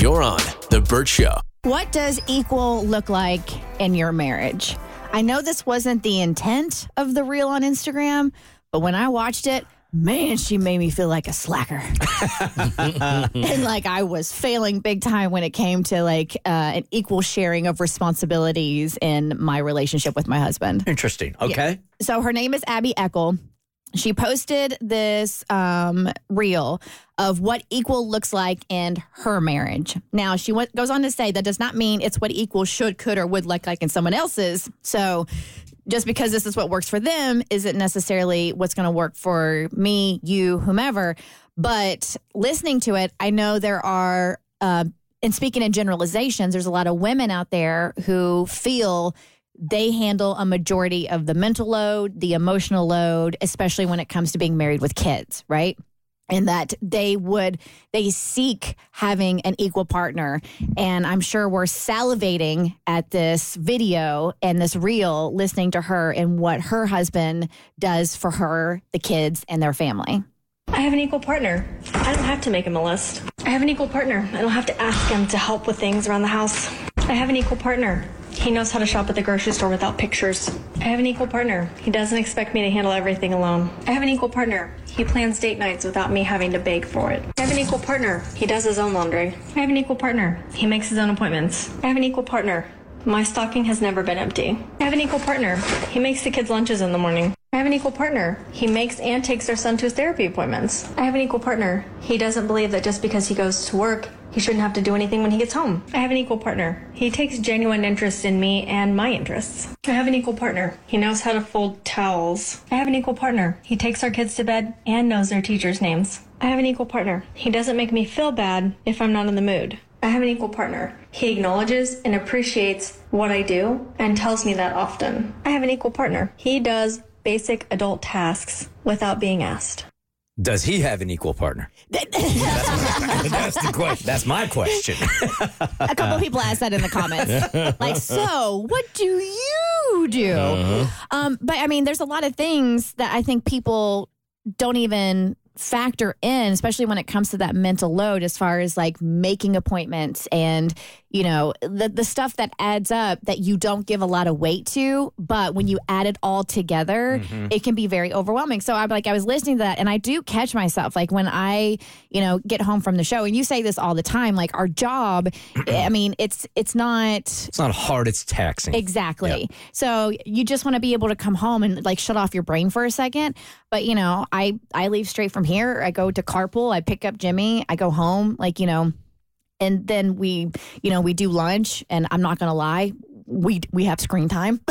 You're on The Burt Show. What does equal look like in your marriage? I know this wasn't the intent of the reel on Instagram, but when I watched it, man, she made me feel like a slacker. and like I was failing big time when it came to like uh, an equal sharing of responsibilities in my relationship with my husband. Interesting. Okay. So her name is Abby Eckel. She posted this um, reel of what equal looks like in her marriage. Now, she went, goes on to say that does not mean it's what equal should, could, or would look like in someone else's. So, just because this is what works for them isn't necessarily what's going to work for me, you, whomever. But listening to it, I know there are, uh, and speaking in generalizations, there's a lot of women out there who feel they handle a majority of the mental load, the emotional load, especially when it comes to being married with kids, right? And that they would, they seek having an equal partner. And I'm sure we're salivating at this video and this reel, listening to her and what her husband does for her, the kids, and their family. I have an equal partner. I don't have to make him a list. I have an equal partner. I don't have to ask him to help with things around the house. I have an equal partner. He knows how to shop at the grocery store without pictures. I have an equal partner. He doesn't expect me to handle everything alone. I have an equal partner. He plans date nights without me having to beg for it. I have an equal partner. He does his own laundry. I have an equal partner. He makes his own appointments. I have an equal partner. My stocking has never been empty. I have an equal partner. He makes the kids' lunches in the morning. I have an equal partner. He makes and takes their son to his therapy appointments. I have an equal partner. He doesn't believe that just because he goes to work, he shouldn't have to do anything when he gets home. I have an equal partner. He takes genuine interest in me and my interests. I have an equal partner. He knows how to fold towels. I have an equal partner. He takes our kids to bed and knows their teachers' names. I have an equal partner. He doesn't make me feel bad if I'm not in the mood. I have an equal partner. He acknowledges and appreciates what I do and tells me that often. I have an equal partner. He does basic adult tasks without being asked. Does he have an equal partner? That's the question. That's my question. A couple of people asked that in the comments. like, so what do you do? Um, but I mean, there's a lot of things that I think people don't even factor in, especially when it comes to that mental load, as far as like making appointments and you know the the stuff that adds up that you don't give a lot of weight to, but when you add it all together, mm-hmm. it can be very overwhelming. So I'm like, I was listening to that, and I do catch myself like when I you know get home from the show, and you say this all the time, like our job. I mean, it's it's not It's not hard, it's taxing. Exactly. So you just want to be able to come home and like shut off your brain for a second. But you know, I I leave straight from here. I go to carpool. I pick up Jimmy. I go home. Like you know, and then we you know we do lunch. And I'm not gonna lie. We we have screen time.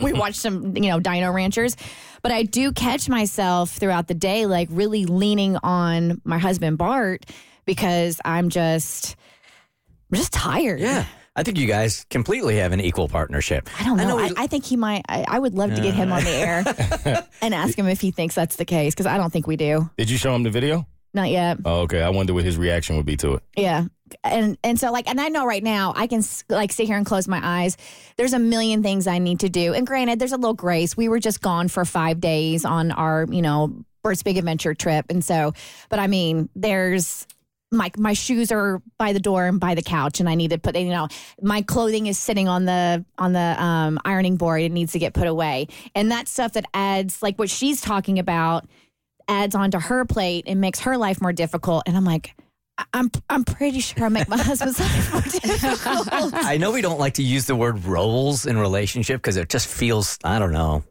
we watch some you know Dino Ranchers, but I do catch myself throughout the day like really leaning on my husband Bart because I'm just I'm just tired. Yeah. I think you guys completely have an equal partnership. I don't know. I, we- I, think he might. I, I would love to get him on the air and ask him if he thinks that's the case because I don't think we do. Did you show him the video? Not yet. Oh, okay. I wonder what his reaction would be to it. Yeah. And and so like and I know right now I can like sit here and close my eyes. There's a million things I need to do. And granted, there's a little grace. We were just gone for five days on our you know Burt's Big Adventure trip, and so. But I mean, there's my my shoes are by the door and by the couch and I need to put you know my clothing is sitting on the on the um, ironing board it needs to get put away and that stuff that adds like what she's talking about adds onto her plate and makes her life more difficult and I'm like I'm I'm pretty sure I make my husband's life more difficult. I know we don't like to use the word roles in relationship because it just feels, I don't know,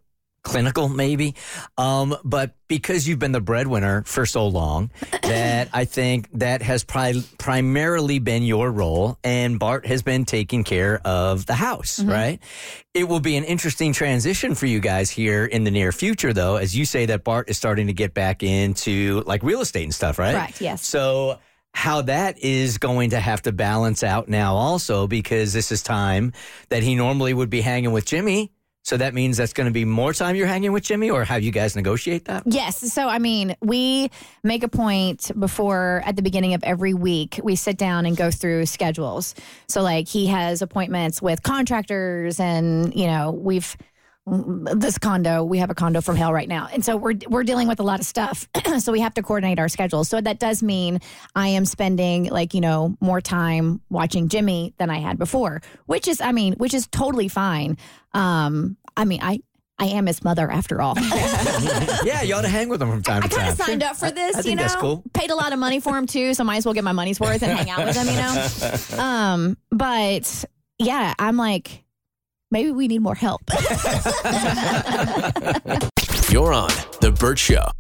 clinical maybe. Um, but because you've been the breadwinner for so long, that I think that has pri- primarily been your role, and Bart has been taking care of the house, right? It will be an interesting transition for you guys here in the near future, though, as you say that Bart is starting to get back into like real estate and stuff, right? Correct, yes. So how that is going to have to balance out now also because this is time that he normally would be hanging with Jimmy. So that means that's going to be more time you're hanging with Jimmy or how you guys negotiate that? Yes. So, I mean, we make a point before at the beginning of every week, we sit down and go through schedules. So, like, he has appointments with contractors, and, you know, we've, this condo, we have a condo from hell right now. And so we're we're dealing with a lot of stuff. so we have to coordinate our schedules. So that does mean I am spending like, you know, more time watching Jimmy than I had before, which is I mean, which is totally fine. Um I mean, I I am his mother after all. yeah, you ought to hang with him from time I to time. I kind of signed up for this, I you think know. that's cool. Paid a lot of money for him too, so might as well get my money's worth and hang out with him, you know. Um, but yeah, I'm like, maybe we need more help. You're on The Burt Show.